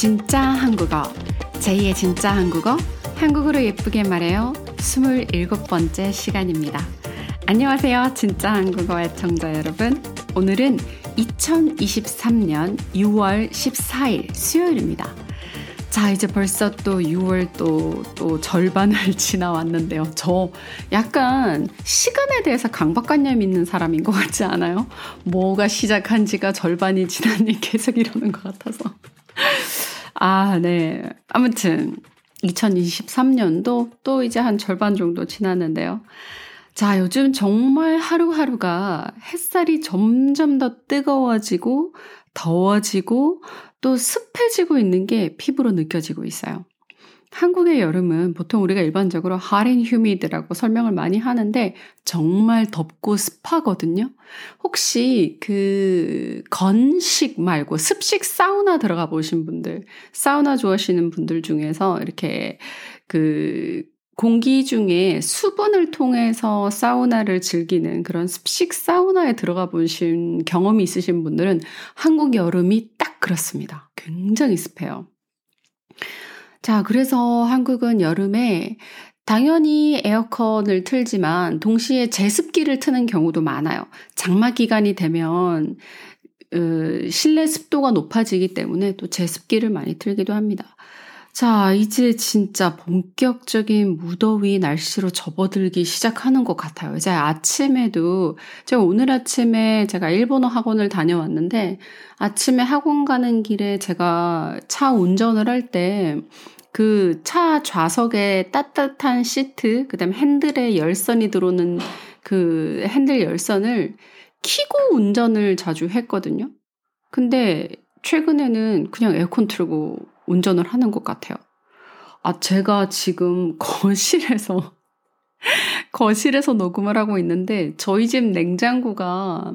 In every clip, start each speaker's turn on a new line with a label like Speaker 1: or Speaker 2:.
Speaker 1: 진짜 한국어. 제2의 진짜 한국어. 한국어로 예쁘게 말해요. 27번째 시간입니다. 안녕하세요. 진짜 한국어 애청자 여러분. 오늘은 2023년 6월 14일 수요일입니다. 자, 이제 벌써 또 6월 또, 또 절반을 지나왔는데요. 저 약간 시간에 대해서 강박관념 있는 사람인 것 같지 않아요? 뭐가 시작한 지가 절반이 지났니 계속 이러는 것 같아서. 아, 네. 아무튼 2023년도 또 이제 한 절반 정도 지났는데요. 자, 요즘 정말 하루하루가 햇살이 점점 더 뜨거워지고 더워지고 또 습해지고 있는 게 피부로 느껴지고 있어요. 한국의 여름은 보통 우리가 일반적으로 hot and humid라고 설명을 많이 하는데 정말 덥고 습하거든요. 혹시 그 건식 말고 습식 사우나 들어가 보신 분들, 사우나 좋아하시는 분들 중에서 이렇게 그 공기 중에 수분을 통해서 사우나를 즐기는 그런 습식 사우나에 들어가 보신 경험이 있으신 분들은 한국 여름이 딱 그렇습니다. 굉장히 습해요. 자, 그래서 한국은 여름에 당연히 에어컨을 틀지만 동시에 제습기를 트는 경우도 많아요. 장마 기간이 되면 으, 실내 습도가 높아지기 때문에 또 제습기를 많이 틀기도 합니다. 자, 이제 진짜 본격적인 무더위 날씨로 접어들기 시작하는 것 같아요. 이제 아침에도, 제가 오늘 아침에 제가 일본어 학원을 다녀왔는데, 아침에 학원 가는 길에 제가 차 운전을 할 때, 그 차 좌석에 따뜻한 시트, 그 다음에 핸들에 열선이 들어오는 그 핸들 열선을 키고 운전을 자주 했거든요. 근데 최근에는 그냥 에어컨 틀고 운전을 하는 것 같아요. 아, 제가 지금 거실에서, 거실에서 녹음을 하고 있는데, 저희 집 냉장고가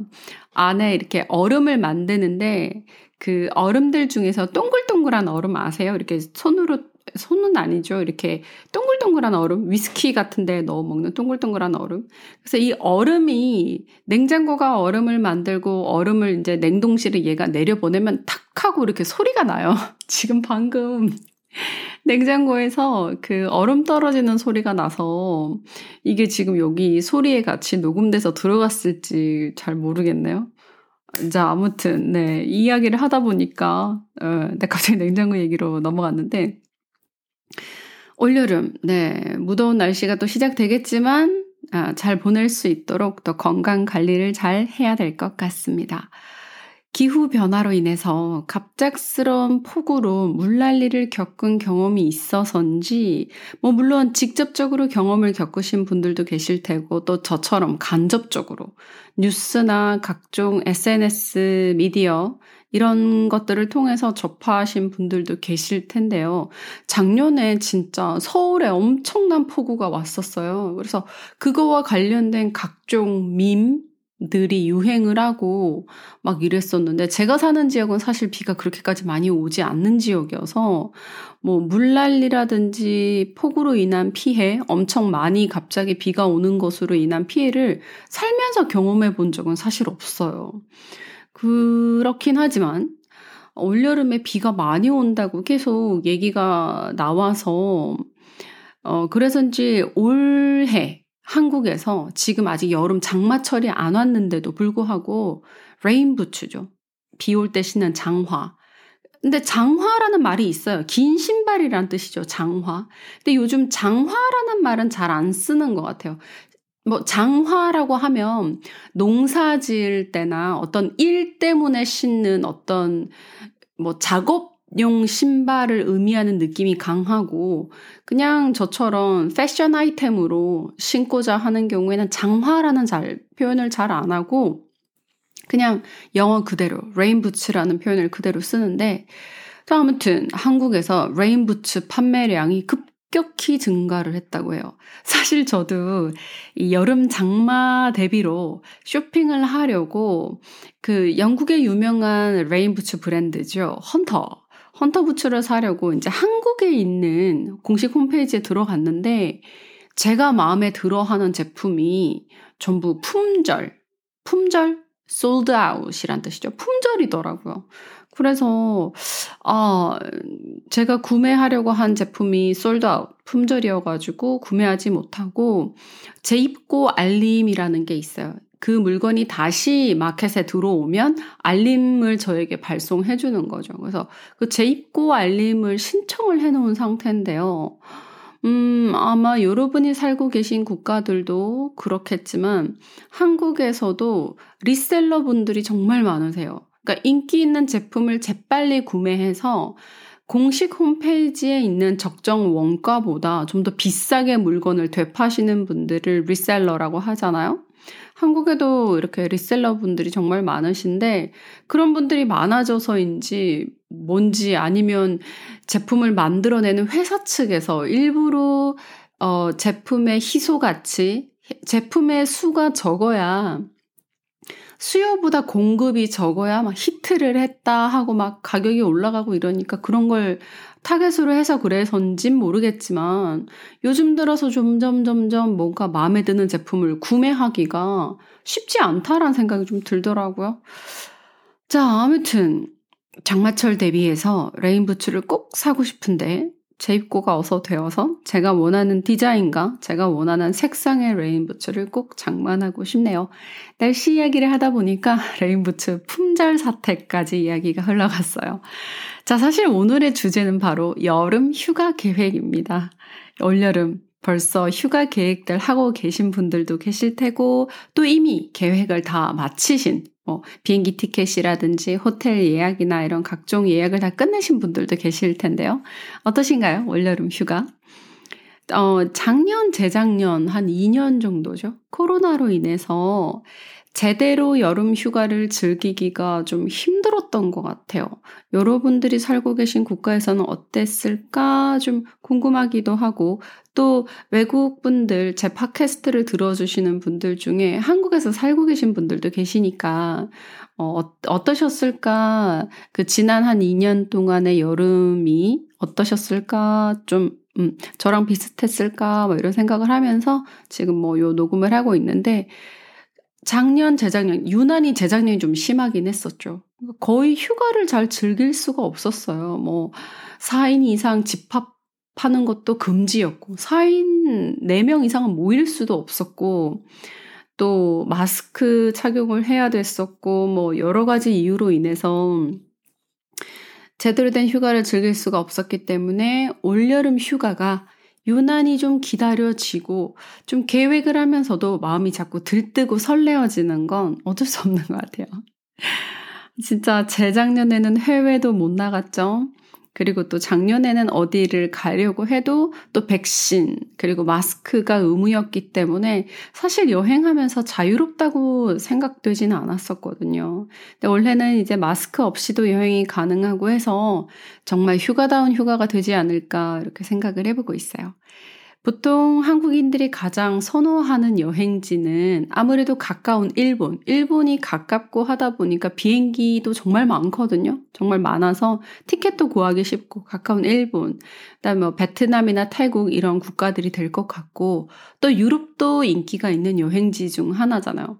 Speaker 1: 안에 이렇게 얼음을 만드는데, 그 얼음들 중에서 동글동글한 얼음 아세요? 이렇게 손으로 손은 아니죠. 이렇게 동글동글한 얼음, 위스키 같은 데 넣어 먹는 동글동글한 얼음. 그래서 이 얼음이 냉장고가 얼음을 만들고 얼음을 이제 냉동실에 얘가 내려 보내면 탁 하고 이렇게 소리가 나요. 지금 방금 냉장고에서 그 얼음 떨어지는 소리가 나서 이게 지금 여기 소리에 같이 녹음돼서 들어갔을지 잘 모르겠네요. 자, 아무튼, 네. 이야기를 하다 보니까, 어, 네, 갑자기 냉장고 얘기로 넘어갔는데, 올여름, 네, 무더운 날씨가 또 시작되겠지만, 아, 잘 보낼 수 있도록 또 건강 관리를 잘 해야 될 것 같습니다. 기후 변화로 인해서 갑작스러운 폭우로 물난리를 겪은 경험이 있어서인지, 뭐, 물론 직접적으로 경험을 겪으신 분들도 계실 테고, 또 저처럼 간접적으로 뉴스나 각종 SNS 미디어, 이런 것들을 통해서 접하신 분들도 계실 텐데요. 작년에 진짜 서울에 엄청난 폭우가 왔었어요. 그래서 그거와 관련된 각종 밈, 들이 유행을 하고 막 이랬었는데 제가 사는 지역은 사실 비가 그렇게까지 많이 오지 않는 지역이어서 뭐 물난리라든지 폭우로 인한 피해 엄청 많이 갑자기 비가 오는 것으로 인한 피해를 살면서 경험해 본 적은 사실 없어요. 그렇긴 하지만 올여름에 비가 많이 온다고 계속 얘기가 나와서 어 그래서인지 올해 한국에서 지금 아직 여름 장마철이 안 왔는데도 불구하고 레인부츠죠. 비 올 때 신는 장화. 근데 장화라는 말이 있어요. 긴 신발이란 뜻이죠. 장화. 근데 요즘 장화라는 말은 잘 안 쓰는 것 같아요. 뭐 장화라고 하면 농사 지을 때나 어떤 일 때문에 신는 어떤 뭐 작업용 신발을 의미하는 느낌이 강하고 그냥 저처럼 패션 아이템으로 신고자 하는 경우에는 장화라는 잘 표현을 잘 안 하고 그냥 영어 그대로 레인부츠라는 표현을 그대로 쓰는데 아무튼 한국에서 레인부츠 판매량이 급 급격히 증가를 했다고 해요. 사실 저도 이 여름 장마 대비로 쇼핑을 하려고 그 영국의 유명한 레인부츠 브랜드죠. 헌터. 헌터 부츠를 사려고 이제 한국에 있는 공식 홈페이지에 들어갔는데 제가 마음에 들어 하는 제품이 전부 품절, 품절, sold out이란 뜻이죠. 품절이더라고요. 그래서 아 제가 구매하려고 한 제품이 솔드아웃 품절이어가지고 구매하지 못하고 재입고 알림이라는 게 있어요. 그 물건이 다시 마켓에 들어오면 알림을 저에게 발송해 주는 거죠. 그래서 그 재입고 알림을 신청을 해 놓은 상태인데요. 음, 아마 여러분이 살고 계신 국가들도 그렇겠지만 한국에서도 리셀러 분들이 정말 많으세요. 그러니까 인기 있는 제품을 재빨리 구매해서 공식 홈페이지에 있는 적정 원가보다 좀 더 비싸게 물건을 되파시는 분들을 리셀러라고 하잖아요. 한국에도 이렇게 리셀러 분들이 정말 많으신데 그런 분들이 많아져서인지 뭔지 아니면 제품을 만들어내는 회사 측에서 일부러 어, 제품의 희소 가치, 제품의 수가 적어야 수요보다 공급이 적어야 막 히트를 했다 하고 막 가격이 올라가고 이러니까 그런 걸 타겟으로 해서 그래서인진 모르겠지만 요즘 들어서 점점 점점 뭔가 마음에 드는 제품을 구매하기가 쉽지 않다라는 생각이 좀 들더라고요. 자, 아무튼 장마철 대비해서 레인부츠를 꼭 사고 싶은데 재입고가 어서 되어서 제가 원하는 디자인과 제가 원하는 색상의 레인부츠를 꼭 장만하고 싶네요. 날씨 이야기를 하다 보니까 레인부츠 품절 사태까지 이야기가 흘러갔어요. 자, 사실 오늘의 주제는 바로 여름 휴가 계획입니다. 올여름 벌써 휴가 계획들 하고 계신 분들도 계실 테고 또 이미 계획을 다 마치신 뭐 비행기 티켓이라든지 호텔 예약이나 이런 각종 예약을 다 끝내신 분들도 계실 텐데요. 어떠신가요? 올여름 휴가? 어, 작년, 재작년 한 2년 정도죠. 코로나로 인해서 제대로 여름 휴가를 즐기기가 좀 힘들었던 것 같아요. 여러분들이 살고 계신 국가에서는 어땠을까 좀 궁금하기도 하고 또 외국 분들 제 팟캐스트를 들어주시는 분들 중에 한국에서 살고 계신 분들도 계시니까 어, 어떠셨을까? 그 지난 한 2년 동안의 여름이 어떠셨을까? 좀 음, 저랑 비슷했을까? 뭐 이런 생각을 하면서 지금 뭐 요 녹음을 하고 있는데 작년, 재작년, 유난히 재작년이 좀 심하긴 했었죠. 거의 휴가를 잘 즐길 수가 없었어요. 뭐, 4인 이상 집합하는 것도 금지였고, 4인 4명 이상은 모일 수도 없었고, 또 마스크 착용을 해야 됐었고, 뭐, 여러 가지 이유로 인해서 제대로 된 휴가를 즐길 수가 없었기 때문에 올여름 휴가가 유난히 좀 기다려지고 좀 계획을 하면서도 마음이 자꾸 들뜨고 설레어지는 건 어쩔 수 없는 것 같아요. 진짜 재작년에는 해외도 못 나갔죠. 그리고 또 작년에는 어디를 가려고 해도 또 백신, 그리고 마스크가 의무였기 때문에 사실 여행하면서 자유롭다고 생각되지는 않았었거든요. 근데 원래는 이제 마스크 없이도 여행이 가능하고 해서 정말 휴가다운 휴가가 되지 않을까 이렇게 생각을 해보고 있어요. 보통 한국인들이 가장 선호하는 여행지는 아무래도 가까운 일본. 일본이 가깝고 하다 보니까 비행기도 정말 많거든요. 정말 많아서 티켓도 구하기 쉽고 가까운 일본. 그다음에 뭐 베트남이나 태국 이런 국가들이 될 것 같고 또 유럽도 인기가 있는 여행지 중 하나잖아요.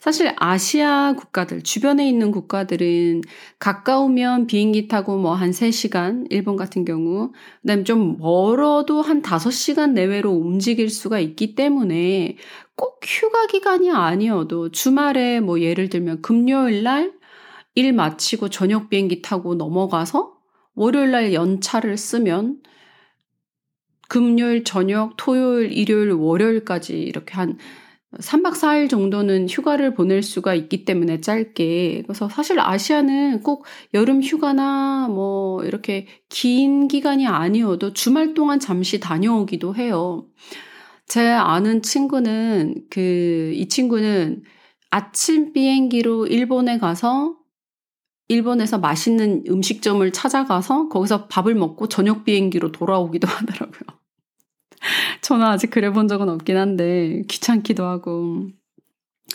Speaker 1: 사실 아시아 국가들 주변에 있는 국가들은 가까우면 비행기 타고 뭐 한 3시간 일본 같은 경우 그다음에 좀 멀어도 한 5시간 내 외로 움직일 수가 있기 때문에 꼭 휴가 기간이 아니어도 주말에 뭐 예를 들면 금요일 날 일 마치고 저녁 비행기 타고 넘어가서 월요일 날 연차를 쓰면 금요일 저녁, 토요일, 일요일, 월요일까지 이렇게 한 3박 4일 정도는 휴가를 보낼 수가 있기 때문에 짧게. 그래서 사실 아시아는 꼭 여름 휴가나 뭐 이렇게 긴 기간이 아니어도 주말 동안 잠시 다녀오기도 해요. 제 아는 친구는 그, 이 친구는 아침 비행기로 일본에 가서 일본에서 맛있는 음식점을 찾아가서 거기서 밥을 먹고 저녁 비행기로 돌아오기도 하더라고요. 저는 아직 그래 본 적은 없긴 한데 귀찮기도 하고.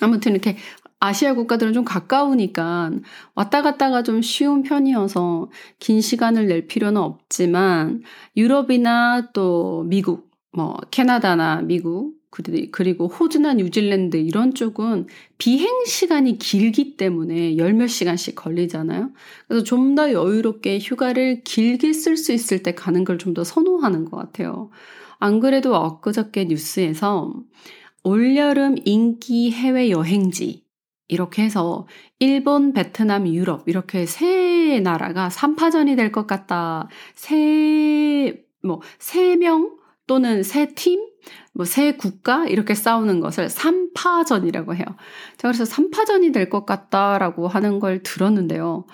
Speaker 1: 아무튼 이렇게 아시아 국가들은 좀 가까우니까 왔다 갔다가 좀 쉬운 편이어서 긴 시간을 낼 필요는 없지만 유럽이나 또 미국, 뭐 캐나다나 미국 그리고 호주나 뉴질랜드 이런 쪽은 비행 시간이 길기 때문에 열 몇 시간씩 걸리잖아요. 그래서 좀 더 여유롭게 휴가를 길게 쓸 수 있을 때 가는 걸 좀 더 선호하는 것 같아요. 안 그래도 엊그저께 뉴스에서 올여름 인기 해외 여행지 이렇게 해서 일본, 베트남, 유럽 이렇게 세 나라가 3파전이 될 것 같다. 세, 뭐, 세 명 또는 세 팀? 뭐, 세 국가? 이렇게 싸우는 것을 3파전이라고 해요. 제가 그래서 3파전이 될 것 같다라고 하는 걸 들었는데요.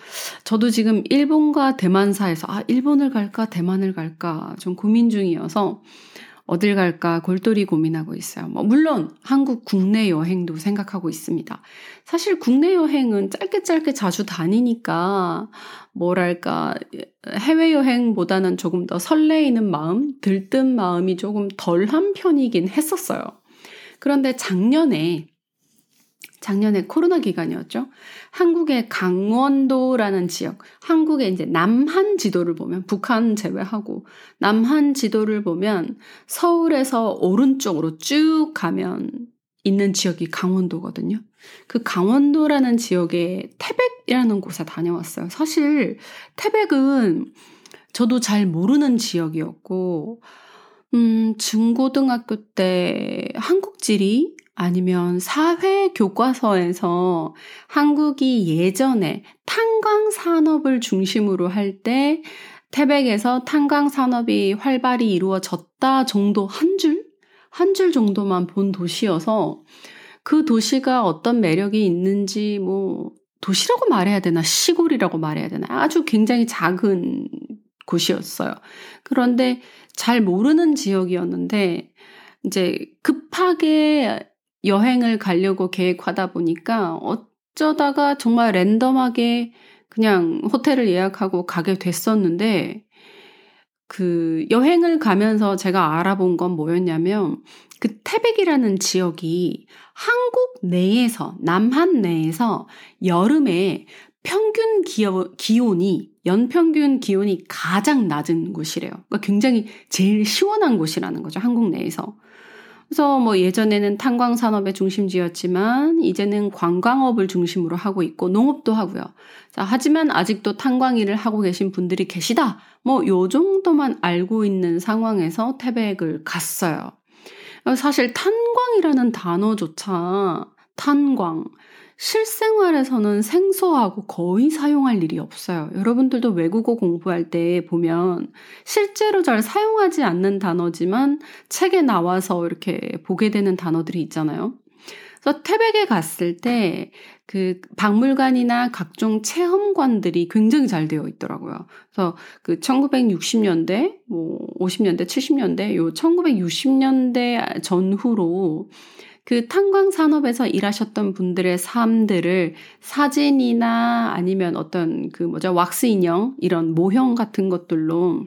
Speaker 1: 저도 지금 일본과 대만 사이에서, 아, 일본을 갈까, 대만을 갈까 좀 고민 중이어서 어딜 갈까 골똘히 고민하고 있어요. 뭐 물론 한국 국내 여행도 생각하고 있습니다. 사실 국내 여행은 짧게 짧게 자주 다니니까 뭐랄까 해외 여행보다는 조금 더 설레이는 마음, 들뜬 마음이 조금 덜한 편이긴 했었어요. 그런데 작년에 작년에 코로나 기간이었죠. 한국의 강원도라는 지역, 한국의 이제 남한 지도를 보면 북한 제외하고 남한 지도를 보면 서울에서 오른쪽으로 쭉 가면 있는 지역이 강원도거든요. 그 강원도라는 지역에 태백이라는 곳에 다녀왔어요. 사실 태백은 저도 잘 모르는 지역이었고, 음, 중고등학교 때 한국지리 아니면 사회 교과서에서 한국이 예전에 탄광 산업을 중심으로 할 때 태백에서 탄광 산업이 활발히 이루어졌다 정도 한 줄? 한 줄 정도만 본 도시여서 그 도시가 어떤 매력이 있는지 뭐 도시라고 말해야 되나 시골이라고 말해야 되나 아주 굉장히 작은 곳이었어요. 그런데 잘 모르는 지역이었는데 이제 급하게 여행을 가려고 계획하다 보니까 어쩌다가 정말 랜덤하게 그냥 호텔을 예약하고 가게 됐었는데 그 여행을 가면서 제가 알아본 건 뭐였냐면 그 태백이라는 지역이 한국 내에서 남한 내에서 여름에 평균 기어, 기온이 연평균 기온이 가장 낮은 곳이래요. 그러니까 굉장히 제일 시원한 곳이라는 거죠. 한국 내에서. 그래서 뭐 예전에는 탄광 산업의 중심지였지만 이제는 관광업을 중심으로 하고 있고 농업도 하고요. 자, 하지만 아직도 탄광 일을 하고 계신 분들이 계시다. 뭐 요 정도만 알고 있는 상황에서 태백을 갔어요. 사실 탄광이라는 단어조차 탄광 실생활에서는 생소하고 거의 사용할 일이 없어요. 여러분들도 외국어 공부할 때 보면 실제로 잘 사용하지 않는 단어지만 책에 나와서 이렇게 보게 되는 단어들이 있잖아요. 그래서 태백에 갔을 때 그 박물관이나 각종 체험관들이 굉장히 잘 되어 있더라고요. 그래서 그 1960년대, 뭐 50년대, 70년대, 요 1960년대 전후로 그 탄광 산업에서 일하셨던 분들의 삶들을 사진이나 아니면 어떤 그 뭐죠 왁스 인형 이런 모형 같은 것들로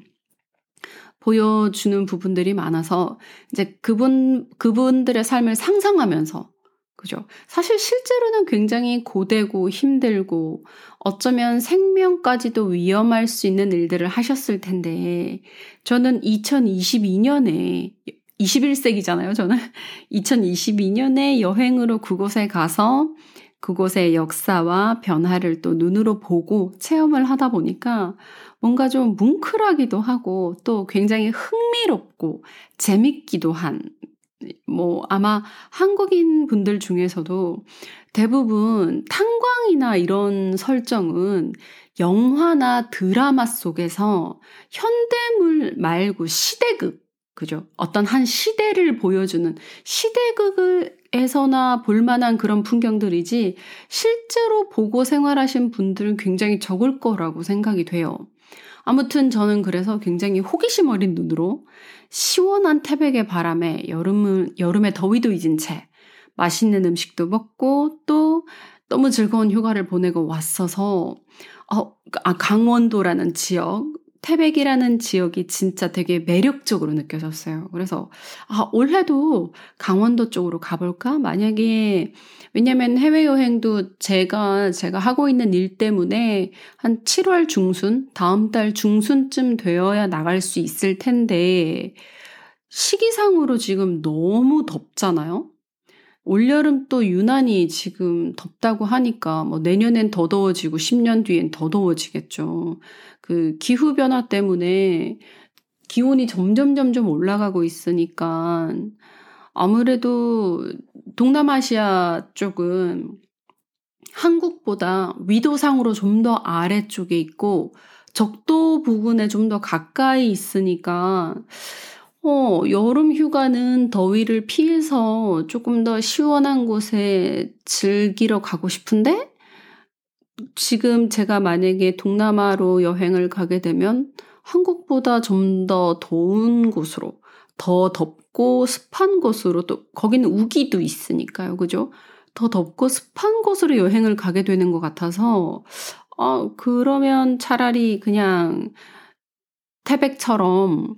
Speaker 1: 보여주는 부분들이 많아서 이제 그분 그분들의 삶을 상상하면서 그죠? 사실 실제로는 굉장히 고되고 힘들고 어쩌면 생명까지도 위험할 수 있는 일들을 하셨을 텐데 저는 2022년에 21세기잖아요, 저는. 2022년에 여행으로 그곳에 가서 그곳의 역사와 변화를 또 눈으로 보고 체험을 하다 보니까 뭔가 좀 뭉클하기도 하고 또 굉장히 흥미롭고 재밌기도 한, 뭐 아마 한국인 분들 중에서도 대부분 탄광이나 이런 설정은 영화나 드라마 속에서 현대물 말고 시대극, 그죠? 어떤 한 시대를 보여주는 시대극에서나 볼만한 그런 풍경들이지 실제로 보고 생활하신 분들은 굉장히 적을 거라고 생각이 돼요. 아무튼 저는 그래서 굉장히 호기심 어린 눈으로 시원한 태백의 바람에 여름은, 여름에 더위도 잊은 채 맛있는 음식도 먹고 또 너무 즐거운 휴가를 보내고 왔어서 어, 아, 강원도라는 지역 태백이라는 지역이 진짜 되게 매력적으로 느껴졌어요. 그래서, 아, 올해도 강원도 쪽으로 가볼까? 만약에, 왜냐면 해외여행도 제가, 제가 하고 있는 일 때문에 한 7월 중순, 다음 달 중순쯤 되어야 나갈 수 있을 텐데, 시기상으로 지금 너무 덥잖아요. 올여름 또 유난히 지금 덥다고 하니까 뭐 내년엔 더 더워지고 10년 뒤엔 더 더워지겠죠. 그 기후 변화 때문에 기온이 점점 점점 올라가고 있으니까 아무래도 동남아시아 쪽은 한국보다 위도상으로 좀 더 아래쪽에 있고 적도 부근에 좀 더 가까이 있으니까 어, 여름 휴가는 더위를 피해서 조금 더 시원한 곳에 즐기러 가고 싶은데 지금 제가 만약에 동남아로 여행을 가게 되면 한국보다 좀 더 더운 곳으로 더 덥고 습한 곳으로 또 거기는 우기도 있으니까요. 그죠? 더 덥고 습한 곳으로 여행을 가게 되는 것 같아서 어, 그러면 차라리 그냥 태백처럼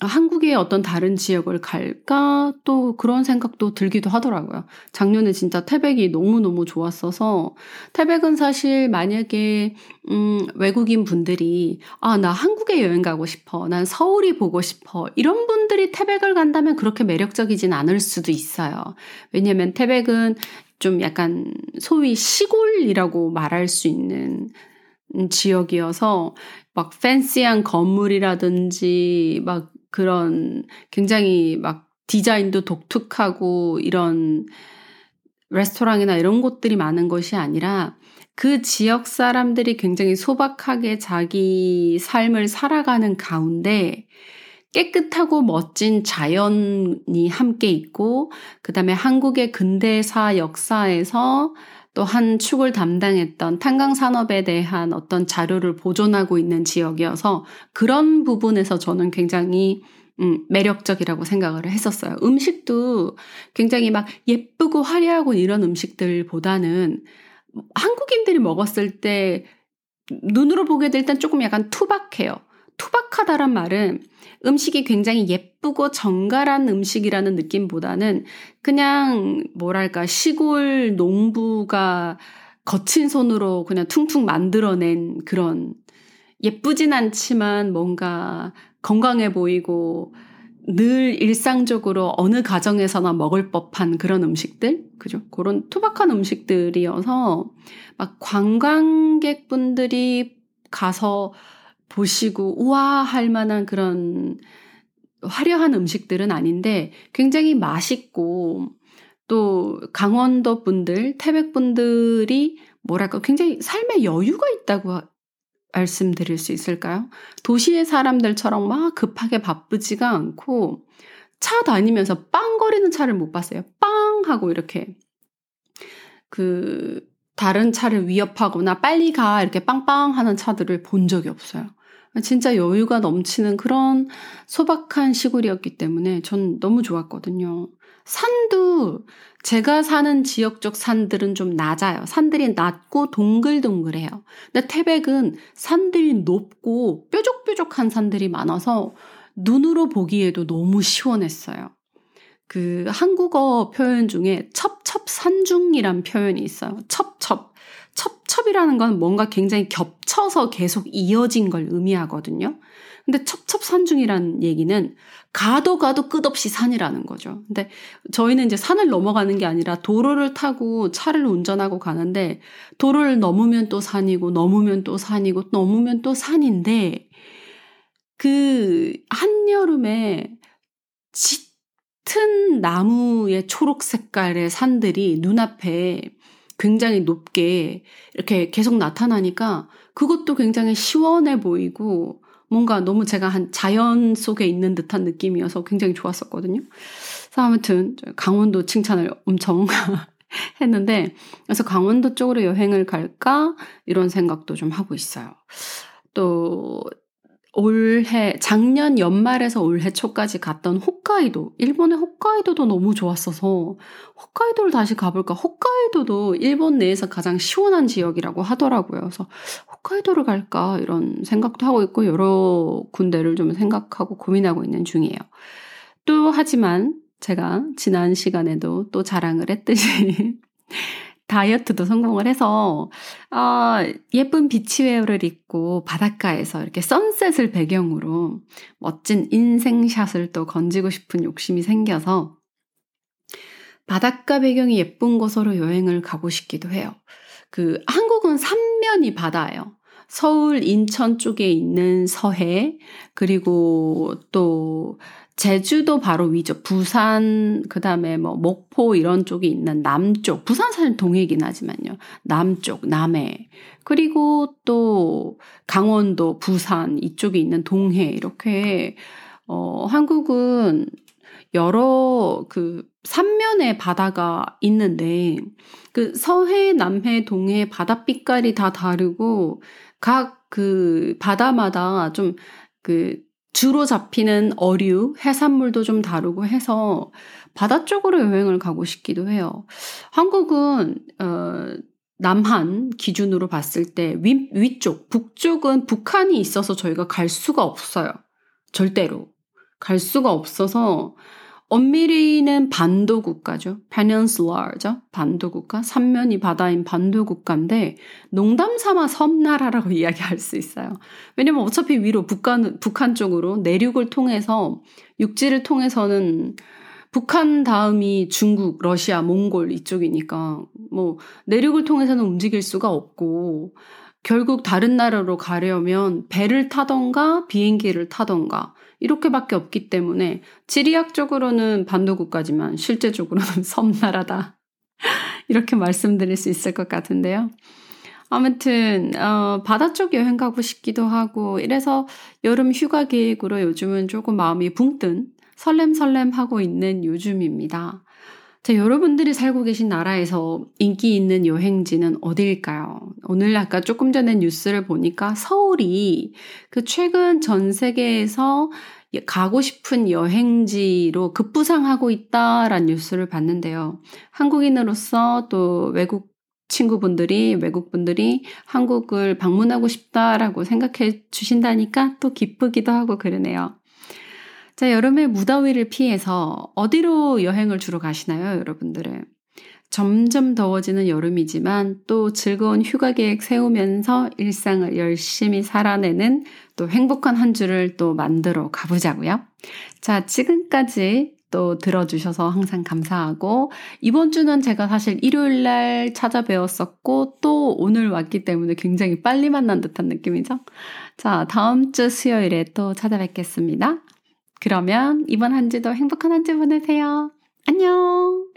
Speaker 1: 한국의 어떤 다른 지역을 갈까 또 그런 생각도 들기도 하더라고요. 작년에 진짜 태백이 너무너무 좋았어서 태백은 사실 만약에 음 외국인 분들이 아 나 한국에 여행 가고 싶어. 난 서울이 보고 싶어. 이런 분들이 태백을 간다면 그렇게 매력적이진 않을 수도 있어요. 왜냐면 태백은 좀 약간 소위 시골이라고 말할 수 있는 지역이어서 막 팬시한 건물이라든지 막 그런 굉장히 막 디자인도 독특하고 이런 레스토랑이나 이런 곳들이 많은 것이 아니라 그 지역 사람들이 굉장히 소박하게 자기 삶을 살아가는 가운데 깨끗하고 멋진 자연이 함께 있고, 그 다음에 한국의 근대사 역사에서 또 한 축을 담당했던 탄광 산업에 대한 어떤 자료를 보존하고 있는 지역이어서 그런 부분에서 저는 굉장히 음, 매력적이라고 생각을 했었어요. 음식도 굉장히 막 예쁘고 화려하고 이런 음식들보다는 한국인들이 먹었을 때 눈으로 보게 될 땐 조금 약간 투박해요. 투박하다란 말은 음식이 굉장히 예쁘고 정갈한 음식이라는 느낌보다는 그냥 뭐랄까 시골 농부가 거친 손으로 그냥 퉁퉁 만들어낸 그런 예쁘진 않지만 뭔가 건강해 보이고 늘 일상적으로 어느 가정에서나 먹을 법한 그런 음식들? 그죠? 그런 투박한 음식들이어서 막 관광객분들이 가서 보시고 우와 할 만한 그런 화려한 음식들은 아닌데 굉장히 맛있고 또 강원도 분들, 태백 분들이 뭐랄까 굉장히 삶에 여유가 있다고 말씀드릴 수 있을까요? 도시의 사람들처럼 막 급하게 바쁘지가 않고 차 다니면서 빵거리는 차를 못 봤어요. 빵 하고 이렇게 그 다른 차를 위협하거나 빨리 가 이렇게 빵빵 하는 차들을 본 적이 없어요. 진짜 여유가 넘치는 그런 소박한 시골이었기 때문에 전 너무 좋았거든요. 산도 제가 사는 지역 쪽 산들은 좀 낮아요. 산들이 낮고 동글동글해요. 근데 태백은 산들이 높고 뾰족뾰족한 산들이 많아서 눈으로 보기에도 너무 시원했어요. 그 한국어 표현 중에 첩첩 산중이란 표현이 있어요. 첩첩. 첩첩이라는 건 뭔가 굉장히 겹쳐서 계속 이어진 걸 의미하거든요. 근데 첩첩산중이라는 얘기는 가도 가도 끝없이 산이라는 거죠. 근데 저희는 이제 산을 넘어가는 게 아니라 도로를 타고 차를 운전하고 가는데 도로를 넘으면 또 산이고 넘으면 또 산이고 넘으면 또 산인데 그 한여름에 짙은 나무의 초록 색깔의 산들이 눈앞에 굉장히 높게 이렇게 계속 나타나니까 그것도 굉장히 시원해 보이고 뭔가 너무 제가 한 자연 속에 있는 듯한 느낌이어서 굉장히 좋았었거든요. 그래서 아무튼 강원도 칭찬을 엄청 했는데 그래서 강원도 쪽으로 여행을 갈까 이런 생각도 좀 하고 있어요. 또 올해 작년 연말에서 올해 초까지 갔던 홋카이도 일본의 홋카이도도 너무 좋았어서 홋카이도를 다시 가볼까? 홋카이도도 일본 내에서 가장 시원한 지역이라고 하더라고요. 그래서 홋카이도를 갈까? 이런 생각도 하고 있고 여러 군데를 좀 생각하고 고민하고 있는 중이에요. 또 하지만 제가 지난 시간에도 또 자랑을 했듯이 다이어트도 성공을 해서 아, 예쁜 비치웨어를 입고 바닷가에서 이렇게 선셋을 배경으로 멋진 인생샷을 또 건지고 싶은 욕심이 생겨서 바닷가 배경이 예쁜 곳으로 여행을 가고 싶기도 해요. 그 한국은 삼면이 바다예요. 서울, 인천 쪽에 있는 서해, 그리고 또 제주도 바로 위죠. 부산, 그 다음에 뭐, 목포 이런 쪽이 있는 남쪽. 부산 사실 동해긴 하지만요. 남쪽, 남해. 그리고 또 강원도, 부산 이쪽에 있는 동해. 이렇게, 어, 한국은 여러 그 삼면의 바다가 있는데 그 서해, 남해, 동해 바닷빛깔이 다 다르고 각 그 바다마다 좀그 주로 잡히는 어류, 해산물도 좀 다르고 해서 바다 쪽으로 여행을 가고 싶기도 해요. 한국은 어 남한 기준으로 봤을 때 위, 위쪽, 북쪽은 북한이 있어서 저희가 갈 수가 없어요. 절대로. 갈 수가 없어서 엄밀히는 반도 국가죠. peninsular죠. 반도 국가. 삼면이 바다인 반도 국가인데 농담 삼아 섬나라라고 이야기할 수 있어요. 왜냐면 어차피 위로 북한 북한 쪽으로 내륙을 통해서 육지를 통해서는 북한 다음이 중국, 러시아, 몽골 이쪽이니까 뭐 내륙을 통해서는 움직일 수가 없고 결국 다른 나라로 가려면 배를 타던가 비행기를 타던가 이렇게밖에 없기 때문에 지리학적으로는 반도국가지만 실제적으로는 섬나라다. 이렇게 말씀드릴 수 있을 것 같은데요. 아무튼 어, 바다 쪽 여행 가고 싶기도 하고 이래서 여름 휴가 계획으로 요즘은 조금 마음이 붕 뜬 설렘설렘 하고 있는 요즘입니다. 자, 여러분들이 살고 계신 나라에서 인기 있는 여행지는 어디일까요? 오늘 아까 조금 전에 뉴스를 보니까 서울이 그 최근 전 세계에서 가고 싶은 여행지로 급부상하고 있다라는 뉴스를 봤는데요. 한국인으로서 또 외국 친구분들이, 외국분들이 한국을 방문하고 싶다라고 생각해 주신다니까 또 기쁘기도 하고 그러네요. 자, 여름의 무더위를 피해서 어디로 여행을 주로 가시나요, 여러분들은? 점점 더워지는 여름이지만 또 즐거운 휴가 계획 세우면서 일상을 열심히 살아내는 또 행복한 한 주를 또 만들어 가보자고요. 자, 지금까지 또 들어주셔서 항상 감사하고 이번 주는 제가 사실 일요일 날 찾아뵈었었고 또 오늘 왔기 때문에 굉장히 빨리 만난 듯한 느낌이죠. 자, 다음 주 수요일에 또 찾아뵙겠습니다. 그러면 이번 한 주도 행복한 한 주 보내세요. 안녕!